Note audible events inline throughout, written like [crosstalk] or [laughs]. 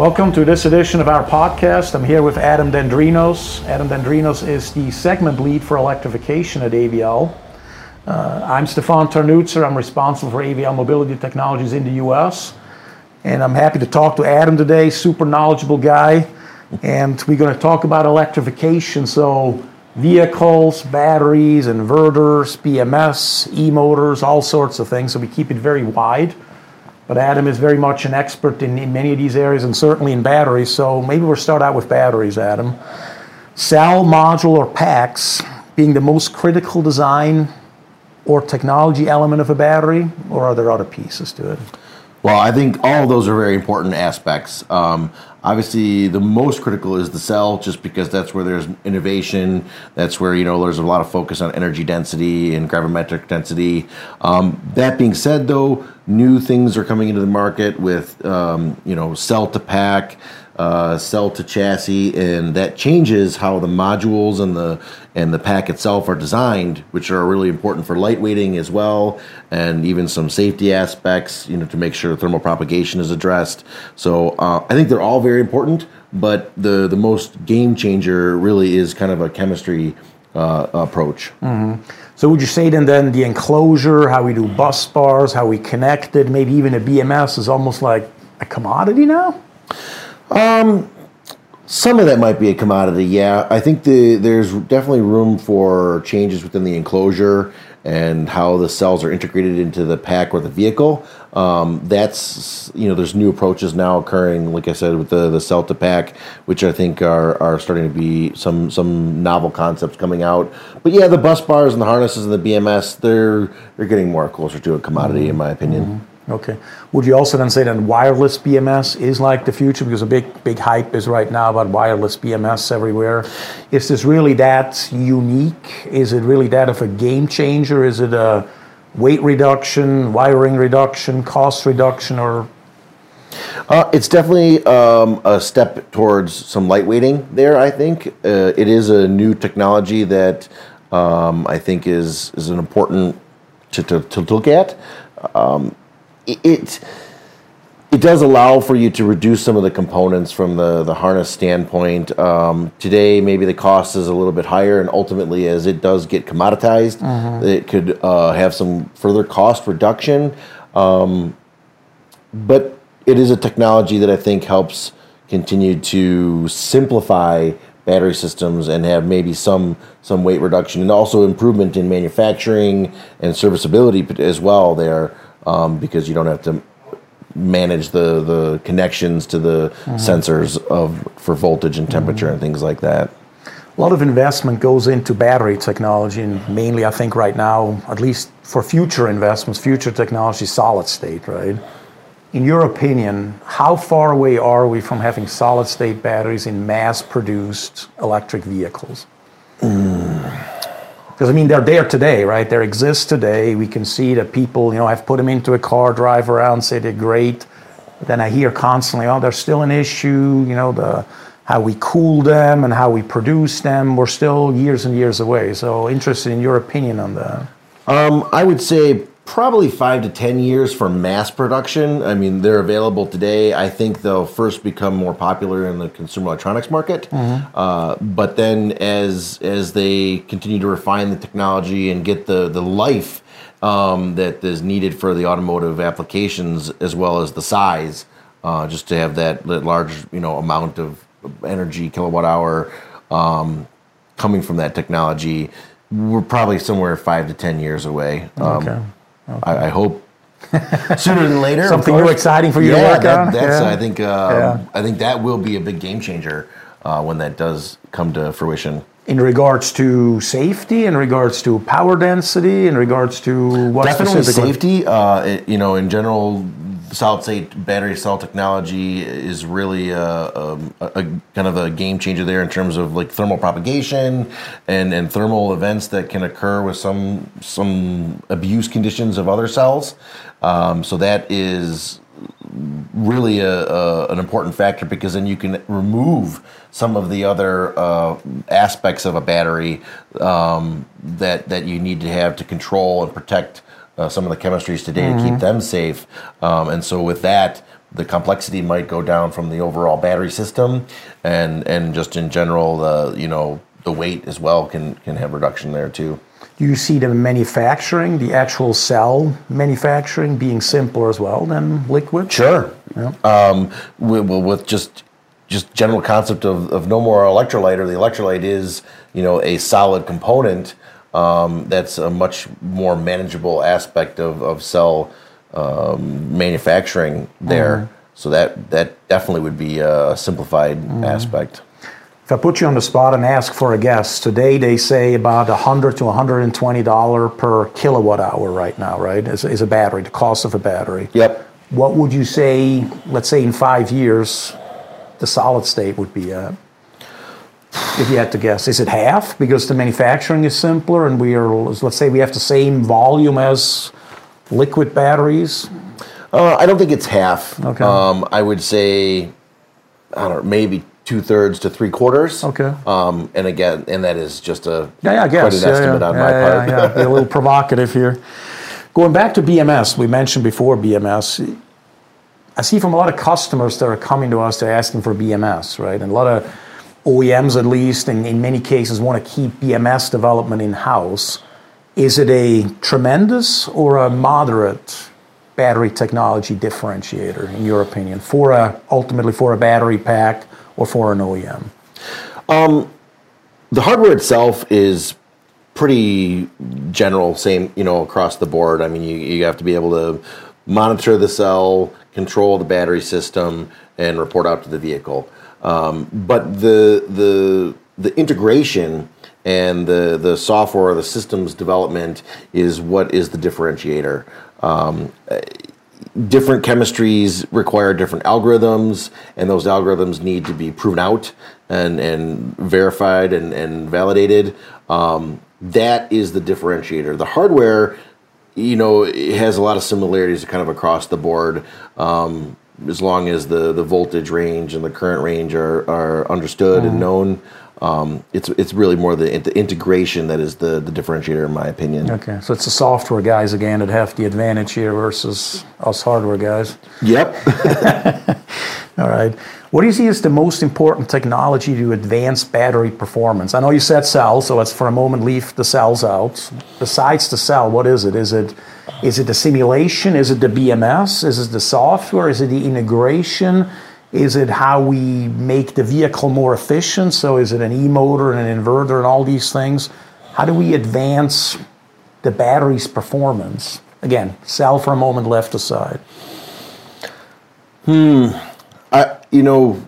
Welcome to this edition of our podcast. I'm here with Adam Dendrinos. Adam Dendrinos is the segment lead for electrification at AVL. Uh, I'm Stephan Tarnutzer. I'm responsible for AVL Mobility Technologies in the US. And I'm happy to talk to Adam today, super knowledgeable guy. And we're going to talk about electrification. So, vehicles, batteries, inverters, BMS, e motors, all sorts of things. So, we keep it very wide. But Adam is very much an expert in, in many of these areas and certainly in batteries. So, maybe we'll start out with batteries, Adam. Cell, module, or packs being the most critical design or technology element of a battery, or are there other pieces to it? Well, I think all those are very important aspects. Um, obviously, the most critical is the cell, just because that's where there's innovation. That's where you know there's a lot of focus on energy density and gravimetric density. Um, that being said, though, new things are coming into the market with um, you know cell to pack uh, cell to chassis, and that changes how the modules and the and the pack itself are designed, which are really important for lightweighting as well, and even some safety aspects, you know, to make sure thermal propagation is addressed. So uh, I think they're all very important, but the the most game changer really is kind of a chemistry uh, approach. Mm-hmm. So would you say then then the enclosure, how we do bus bars, how we connect it, maybe even a BMS is almost like a commodity now? Um, some of that might be a commodity. Yeah, I think the, there's definitely room for changes within the enclosure and how the cells are integrated into the pack or the vehicle. Um, that's you know there's new approaches now occurring, like I said, with the the cell to pack, which I think are are starting to be some some novel concepts coming out. But yeah, the bus bars and the harnesses and the BMS, they're they're getting more closer to a commodity, in my opinion. Mm-hmm. Okay. Would you also then say that wireless BMS is like the future because a big big hype is right now about wireless BMS everywhere? Is this really that unique? Is it really that of a game changer? Is it a weight reduction, wiring reduction, cost reduction, or? Uh, it's definitely um, a step towards some lightweighting there. I think uh, it is a new technology that um, I think is is an important to, to, to look at. Um, it it does allow for you to reduce some of the components from the, the harness standpoint. Um, today, maybe the cost is a little bit higher, and ultimately, as it does get commoditized, mm-hmm. it could uh, have some further cost reduction. Um, but it is a technology that I think helps continue to simplify battery systems and have maybe some some weight reduction and also improvement in manufacturing and serviceability as well there um, because you don't have to manage the, the connections to the mm-hmm. sensors of for voltage and temperature mm-hmm. and things like that. A lot of investment goes into battery technology, and mainly, I think, right now, at least for future investments, future technology, solid state, right? In your opinion, how far away are we from having solid state batteries in mass produced electric vehicles? Mm. Because I mean, they're there today, right? They exist today. We can see that people, you know, I've put them into a car, drive around, say they're great. Then I hear constantly, oh, there's still an issue. You know, the how we cool them and how we produce them. We're still years and years away. So, interested in your opinion on that. Um, I would say probably five to ten years for mass production. I mean, they're available today. I think they'll first become more popular in the consumer electronics market, mm-hmm. uh, but then as as they continue to refine the technology and get the the life um, that is needed for the automotive applications as well as the size, uh, just to have that, large you know amount of energy kilowatt hour um, coming from that technology. We're probably somewhere five to ten years away. Um, okay. Okay. I, I, hope [laughs] sooner than later. Something new exciting for you yeah, to work that, on. That's, yeah. I think. Um, yeah. I think that will be a big game changer uh, when that does come to fruition. In regards to safety, in regards to power density, in regards to what definitely safety. Uh, it, you know, in general, solid state battery cell technology is really a, a, a, kind of a game changer there in terms of like thermal propagation and, and thermal events that can occur with some some abuse conditions of other cells. Um, so that is really a, an important factor because then you can remove some of the other uh, aspects of a battery um, that that you need to have to control and protect uh, some of the chemistries today mm-hmm. to keep mm-hmm. them safe. Um, and so with that, the complexity might go down from the overall battery system, and and just in general, the you know the weight as well can can have reduction there too. Do you see the manufacturing, the actual cell manufacturing, being simpler as well than liquid? Sure. Um, with, with just just general concept of, of no more electrolyte or the electrolyte is you know a solid component um, that's a much more manageable aspect of, of cell um, manufacturing there Mm-hmm. so that that definitely would be a simplified Mm-hmm. aspect If I put you on the spot and ask for a guess, today they say about 100 to 120 dollar per kilowatt hour right now, right? Is, is a battery, the cost of a battery. yep What would you say, let's say in five years, the solid state would be at? If you had to guess, is it half because the manufacturing is simpler and we are, let's say we have the same volume as liquid batteries? uh, i don't think it's half Okay. um, i would say i don't know maybe two-thirds to three quarters Okay. um, and again and that is just a Yeah, yeah, I guess. quite an yeah, estimate yeah, on yeah, my yeah, part Yeah, Be a little [laughs] provocative here. Going back to BMS, we mentioned before BMS. I see from a lot of customers that are coming to us, they're asking for BMS, right? And a lot of OEMs, at least, and in many cases, want to keep BMS development in house. Is it a tremendous or a moderate battery technology differentiator, in your opinion, for a ultimately for a battery pack or for an OEM? Um, the hardware itself is pretty general, same you know across the board. I mean, you, you have to be able to monitor the cell, control the battery system, and report out to the vehicle. Um, but the the the integration and the the software, the systems development is what is the differentiator. Um, different chemistries require different algorithms, and those algorithms need to be proven out and, and verified and, and validated. Um, that is the differentiator. The hardware, you know, it has a lot of similarities kind of across the board. Um, as long as the, the voltage range and the current range are, are understood and mm-hmm. known, um, it's it's really more the, the integration that is the, the differentiator, in my opinion. Okay, so it's the software guys again that have the advantage here versus us hardware guys. Yep. [laughs] All right. What do you see as the most important technology to advance battery performance? I know you said cells, so let's for a moment leave the cells out. Besides the cell, what is it? Is it is it the simulation? Is it the BMS? Is it the software? Is it the integration? Is it how we make the vehicle more efficient? So is it an e-motor and an inverter and all these things? How do we advance the battery's performance? Again, cell for a moment left aside. Hmm. I, you know,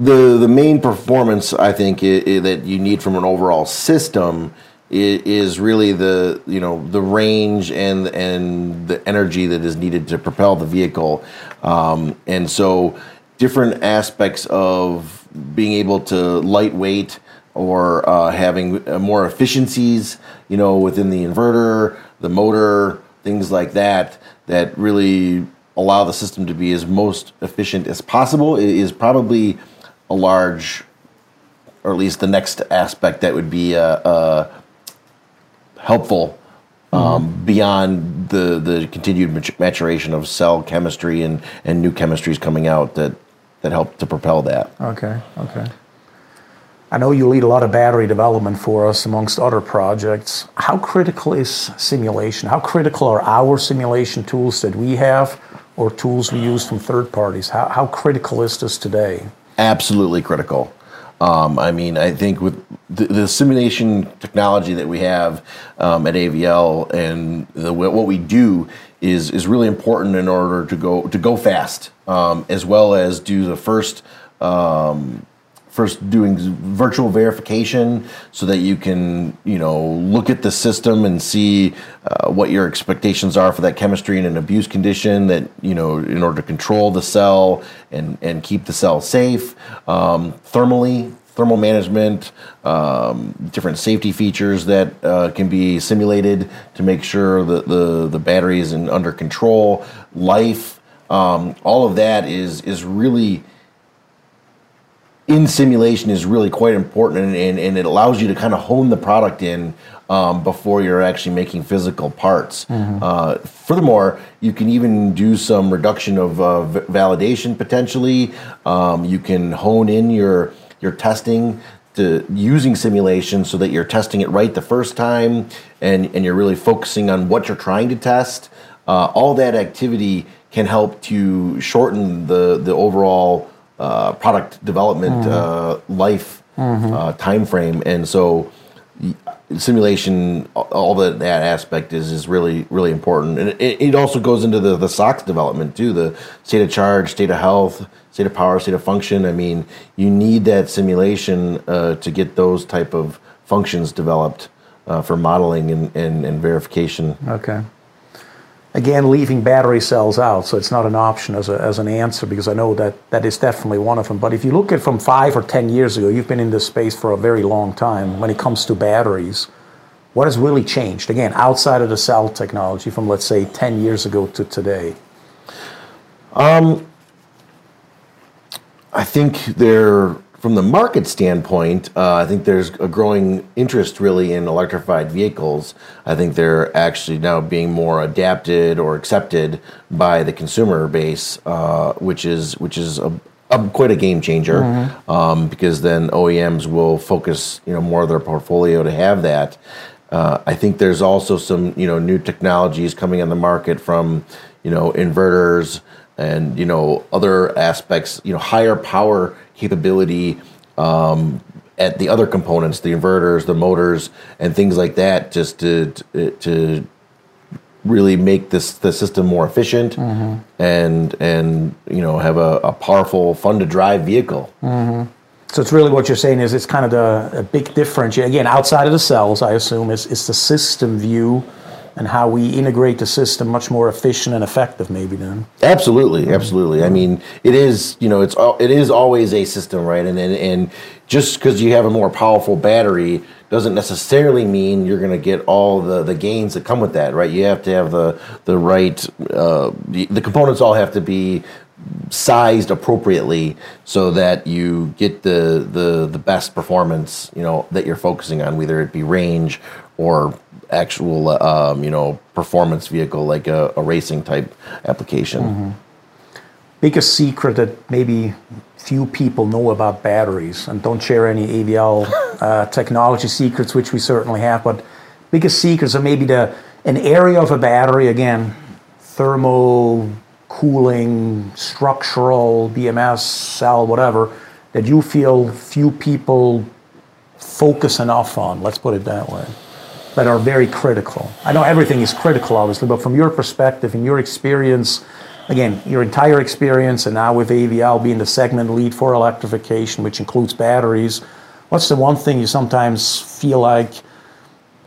the the main performance I think that you need from an overall system is, really the you know the range and and the energy that is needed to propel the vehicle, um, and so different aspects of being able to lightweight or uh, having uh, more efficiencies, you know, within the inverter, the motor, things like that, that really allow the system to be as most efficient as possible. Is probably a large, or at least the next aspect that would be uh, uh, helpful um, beyond the, the continued maturation of cell chemistry and, and new chemistries coming out that, that help to propel that. Okay, okay. I know you lead a lot of battery development for us amongst other projects. How critical is simulation? How critical are our simulation tools that we have or tools we use from third parties? How, how critical is this today? absolutely critical. Um, I mean, I think with the, the simulation technology that we have um, at AVL and the, what we do is is really important in order to go to go fast, um, as well as do the first. Um, first doing virtual verification so that you can you know look at the system and see uh, what your expectations are for that chemistry in an abuse condition that you know in order to control the cell and and keep the cell safe um, thermally thermal management um, different safety features that uh, can be simulated to make sure that the the battery is in under control. Life um, all of that is is really in simulation is really quite important and, and, it allows you to kind of hone the product in um, before you're actually making physical parts. Uh, furthermore, you can even do some reduction of uh, v- validation potentially. Um, you can hone in your your testing to using simulation so that you're testing it right the first time and, and you're really focusing on what you're trying to test. Uh, all that activity can help to shorten the, the overall uh, product development uh, life uh, time frame. And so simulation, all- all that, that aspect is, is really, really important. And it, it also goes into the, the SOX development too, the state of charge, state of health, state of power, state of function. I mean, you need that simulation uh, to get those type of functions developed uh, for modeling and, and, and verification. Okay. Again, leaving battery cells out, so it's not an option as, a, as an answer because I know that that is definitely one of them. But if you look at from five or ten years ago, you've been in this space for a very long time when it comes to batteries. What has really changed? Again, outside of the cell technology from let's say 10 years ago to today. Um, I think there, from the market standpoint, uh, I think there's a growing interest really in electrified vehicles. I think they're actually now being more adapted or accepted by the consumer base, uh, which is which is a, a quite a game changer um, because then OEMs will focus you know more of their portfolio to have that. Uh, I think there's also some you know new technologies coming on the market from you know inverters and you know other aspects you know higher power capability um, at the other components the inverters the motors and things like that just to to really make this the system more efficient and and you know have a, a powerful fun to drive vehicle. So it's really what you're saying is it's kind of the a big difference. Again, outside of the cells, I assume, is, is the system view and how we integrate the system much more efficient and effective maybe then. Absolutely, absolutely. I mean, it is you know it's it is always a system, right? And and, and just because you have a more powerful battery doesn't necessarily mean you're going to get all the, the gains that come with that, right? You have to have the the right uh, the, the components all have to be sized appropriately so that you get the the the best performance you know that you're focusing on whether it be range or actual um, you know performance vehicle like a, a racing type application. Biggest secret that maybe few people know about batteries and don't share any AVL uh, [laughs] technology secrets, which we certainly have, but biggest secrets are maybe the an area of a battery, again, thermal, cooling, structural, BMS, cell, whatever, that you feel few people focus enough on, let's put it that way, that are very critical. I know everything is critical, obviously, but from your perspective and your experience, again, your entire experience, and now with AVL being the segment lead for electrification, which includes batteries, what's the one thing you sometimes feel like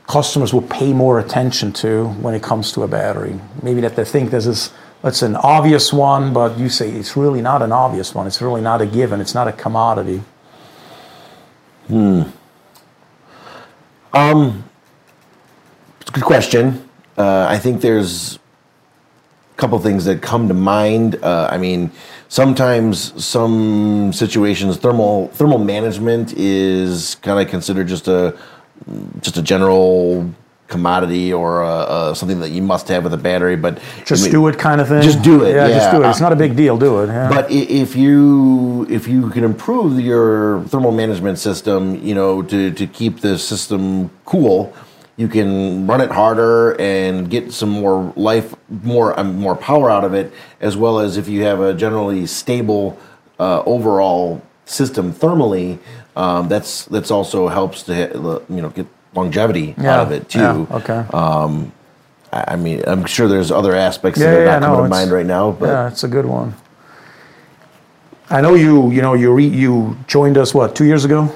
customers will pay more attention to when it comes to a battery? Maybe that they think this is that's an obvious one, but you say it's really not an obvious one. It's really not a given. It's not a commodity. Hmm. Um, It's a good question. Uh, I think there's a couple things that come to mind. Uh, I mean, sometimes some situations thermal thermal management is kind of considered just a just a general commodity or uh uh something that you must have with a battery. But Just I mean, do it, kind of thing. Just do it, Yeah, just do it. It's not a big deal. Do it. Yeah. But if you if you can improve your thermal management system, you know, to, to keep the system cool, you can run it harder and get some more life, more um, more power out of it, as well as if you have a generally stable uh, overall system thermally, um, that's that's also helps to ha- you know get longevity out of it too. Yeah, okay. I I mean, I'm sure there's other aspects Yeah, that are yeah, not coming no, to mind right now, but. yeah, it's a good one. I know you. You know you re, you joined us what two years ago,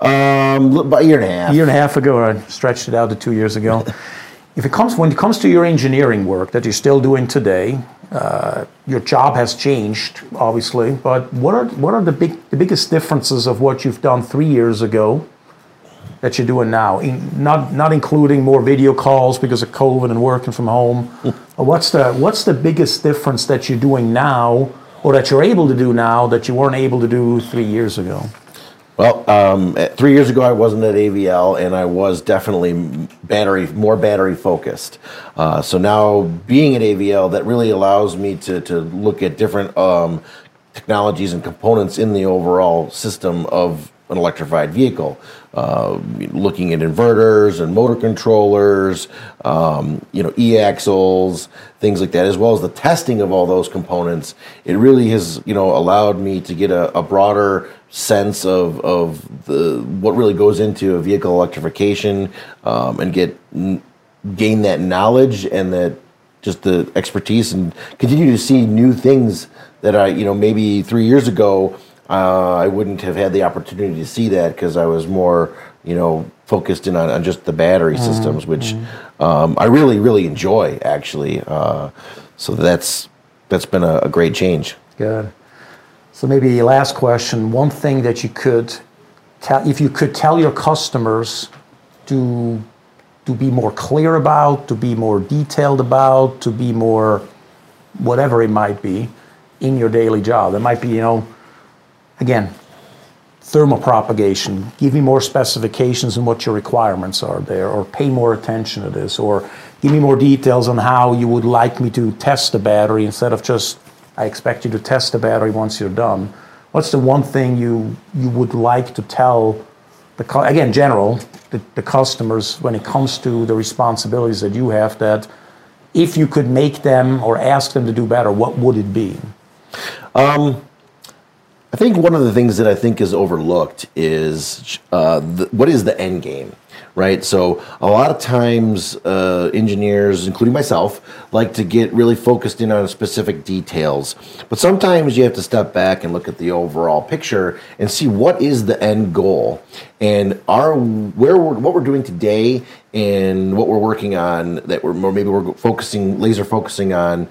Um, about a year and a half. a year and a half ago. I stretched it out to two years ago. [laughs] if it comes when it comes to your engineering work that you're still doing today, uh, your job has changed obviously. But what are what are the big the biggest differences of what you've done three years ago that you're doing now? In, not not including more video calls because of COVID and working from home. [laughs] What's the what's the biggest difference that you're doing now or that you're able to do now that you weren't able to do three years ago? Well, um, three years ago I wasn't at AVL, and I was definitely battery more battery focused. Uh, so now being at AVL, that really allows me to to look at different um, technologies and components in the overall system of an electrified vehicle, uh, looking at inverters and motor controllers, um, you know, e-axles, things like that, as well as the testing of all those components. It really has, you know, allowed me to get a, a broader sense of, of the what really goes into a vehicle electrification um, and get gain that knowledge and that just the expertise and continue to see new things that I, you know, maybe three years ago uh, I wouldn't have had the opportunity to see that because I was more, you know, focused in on, on just the battery mm-hmm. systems, which um, I really, really enjoy actually. Uh, so that's that's been a, a, great change. Good. So maybe last question. One thing that you could tell, if you could tell your customers to to be more clear about, to be more detailed about, to be more whatever it might be in your daily job. It might be, you know Again, thermal propagation, give me more specifications and what your requirements are there, or pay more attention to this, or give me more details on how you would like me to test the battery instead of just, I expect you to test the battery once you're done. What's the one thing you, you would like to tell the, again, general, the, the customers when it comes to the responsibilities that you have that if you could make them or ask them to do better, what would it be? Um, think one of the things that I think is overlooked is uh, the, what is the end game, right? So a lot of times, uh, engineers, including myself, like to get really focused in on specific details. But sometimes you have to step back and look at the overall picture and see what is the end goal, and our where we're, what we're doing today and what we're working on that we're maybe we're focusing laser focusing on.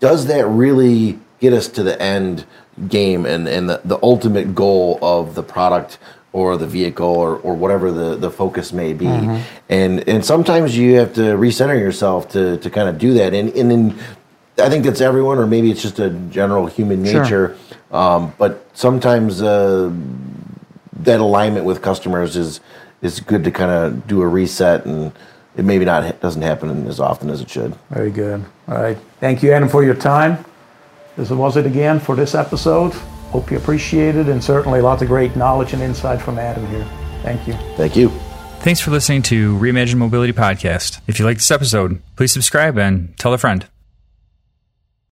Does that really get us to the end? Game and, and the, the ultimate goal of the product or the vehicle or, or whatever the, the focus may be. Mm-hmm. And and sometimes you have to recenter yourself to, to kind of do that. And, and then I think that's everyone, or maybe it's just a general human nature. Sure. Um, but sometimes uh, that alignment with customers is is good to kind of do a reset and it maybe not doesn't happen as often as it should. Very good. All right. Thank you, Adam, for your time. This was it again for this episode. Hope you appreciate it, and certainly lots of great knowledge and insight from Adam here. Thank you. Thank you. Thanks for listening to Reimagine Mobility Podcast. If you like this episode, please subscribe and tell a friend.